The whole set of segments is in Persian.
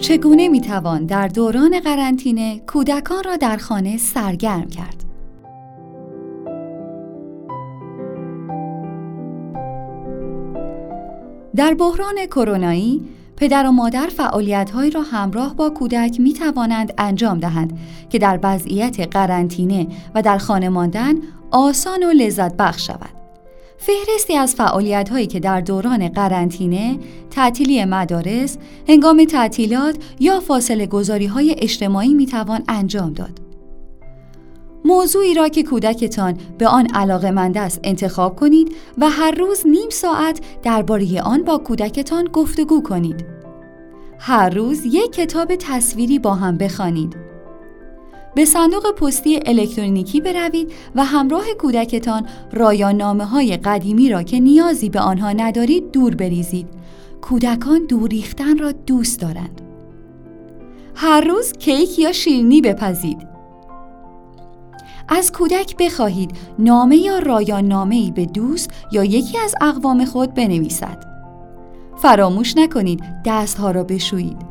چگونه می‌توان در دوران قرنطینه کودکان را در خانه سرگرم کرد؟ در بحران کرونایی پدر و مادر فعالیت‌هایی را همراه با کودک می توانند انجام دهند که در وضعیت قرنطینه و در خانه ماندن آسان و لذت بخش شود. فهرستی از فعالیت هایی که در دوران قرنطینه، تعطیلی مدارس، هنگام تعطیلات یا فاصله گذاری های اجتماعی می توان انجام داد. موضوعی را که کودکتان به آن علاقه مند است انتخاب کنید و هر روز نیم ساعت درباره آن با کودکتان گفتگو کنید. هر روز یک کتاب تصویری با هم بخوانید. به صندوق پستی الکترونیکی بروید و همراه کودکتان رایان نامه های قدیمی را که نیازی به آنها ندارید دور بریزید. کودکان دور ریختن را دوست دارند. هر روز کیک یا شیرینی بپزید. از کودک بخواهید نامه یا رایان نامه ای به دوست یا یکی از اقوام خود بنویسد. فراموش نکنید دستها را بشویید.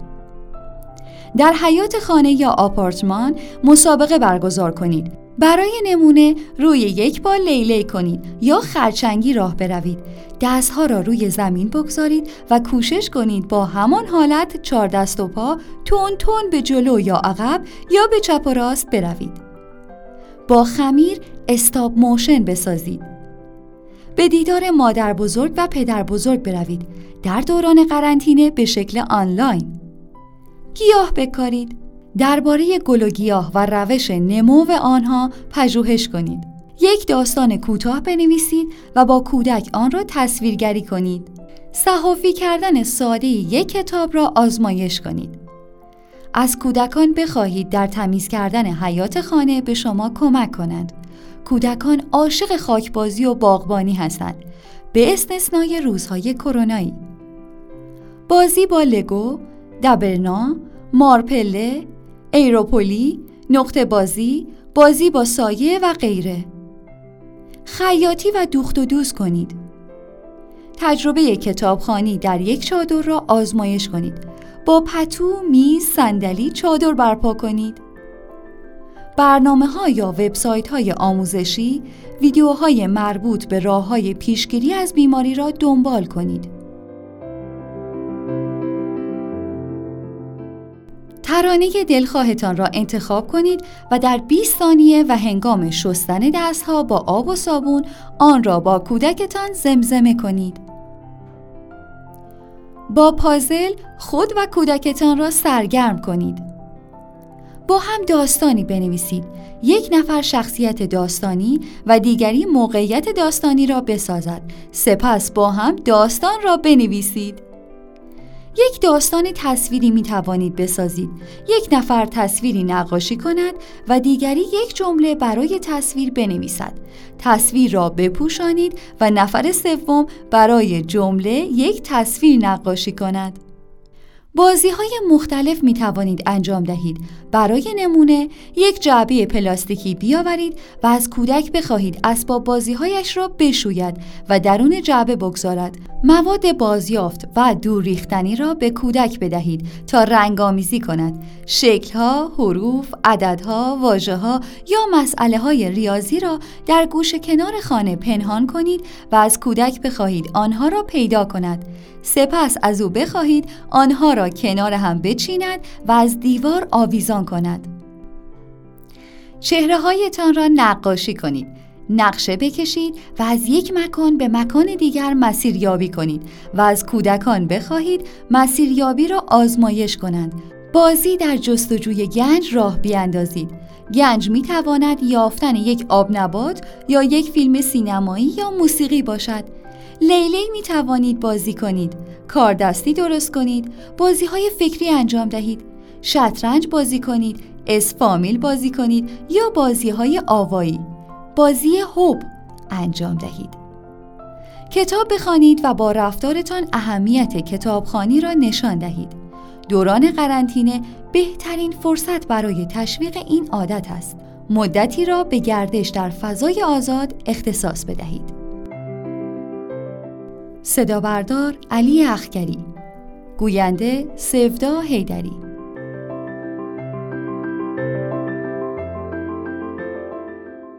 در حیات خانه یا آپارتمان مسابقه برگزار کنید. برای نمونه روی یک بال لیلی کنید یا خرچنگی راه بروید. دستها را روی زمین بگذارید و کوشش کنید با همان حالت چهار دست و پا تون تون به جلو یا عقب یا به چپ و راست بروید. با خمیر استاب موشن بسازید. به دیدار مادر بزرگ و پدر بزرگ بروید. در دوران قرنطینه به شکل آنلاین. گیاه بکارید. درباره گل و گیاه و روش نمو آنها پژوهش کنید. یک داستان کوتاه بنویسید و با کودک آن را تصویرگری کنید. صحافی کردن ساده یک کتاب را آزمایش کنید. از کودکان بخواهید در تمیز کردن حیات خانه به شما کمک کنند. کودکان عاشق خاکبازی و باغبانی هستند به استثنای روزهای کرونایی. بازی با لگو، دبرنا، مارپله، ایروپولی، نقطه بازی، بازی با سایه و غیره. خیاطی و دوخت و دوز کنید. تجربه کتابخانی در یک چادر را آزمایش کنید. با پتو، میز، صندلی چادر برپا کنید. برنامه ها یا وبسایت های آموزشی، ویدیوهای مربوط به راه های پیشگیری از بیماری را دنبال کنید. ترانه دلخواهتان را انتخاب کنید و در 20 ثانیه و هنگام شستن دستها با آب و صابون آن را با کودکتان زمزمه کنید. با پازل خود و کودکتان را سرگرم کنید. با هم داستانی بنویسید. یک نفر شخصیت داستانی و دیگری موقعیت داستانی را بسازد. سپس با هم داستان را بنویسید. یک داستان تصویری می توانید بسازید. یک نفر تصویری نقاشی کند و دیگری یک جمله برای تصویر بنویسد. تصویر را بپوشانید و نفر سوم برای جمله یک تصویر نقاشی کند. بازی های مختلف می توانید انجام دهید. برای نمونه یک جعبه پلاستیکی بیاورید و از کودک بخواهید اسباب بازی هایش را بشوید و درون جعبه بگذارد. مواد بازیافت و دور ریختنی را به کودک بدهید تا رنگ آمیزی کند. شکل ها، حروف، عددها، واژه ها یا مسئله های ریاضی را در گوش کنار خانه پنهان کنید و از کودک بخواهید آنها را پیدا کند. سپس از او بخواهید آنها را کنار هم بچیند و از دیوار آویزان کند. چهره هایتان را نقاشی کنید. نقشه بکشید و از یک مکان به مکان دیگر مسیریابی کنید و از کودکان بخواهید مسیریابی را آزمایش کنند. بازی در جستجوی گنج راه بیاندازید. گنج می تواند یافتن یک آب نبات یا یک فیلم سینمایی یا موسیقی باشد. لیلی می توانید بازی کنید کاردستی درست کنید بازی های فکری انجام دهید شطرنج بازی کنید اسفامیل بازی کنید یا بازی های آوایی. بازی هوب انجام دهید. کتاب بخوانید و با رفتارتان اهمیت کتابخانی را نشان دهید. دوران قرنطینه بهترین فرصت برای تشویق این عادت است. مدتی را به گردش در فضای آزاد اختصاص بدهید. صدا بردار علی اخگری. گوینده سفدا هیدری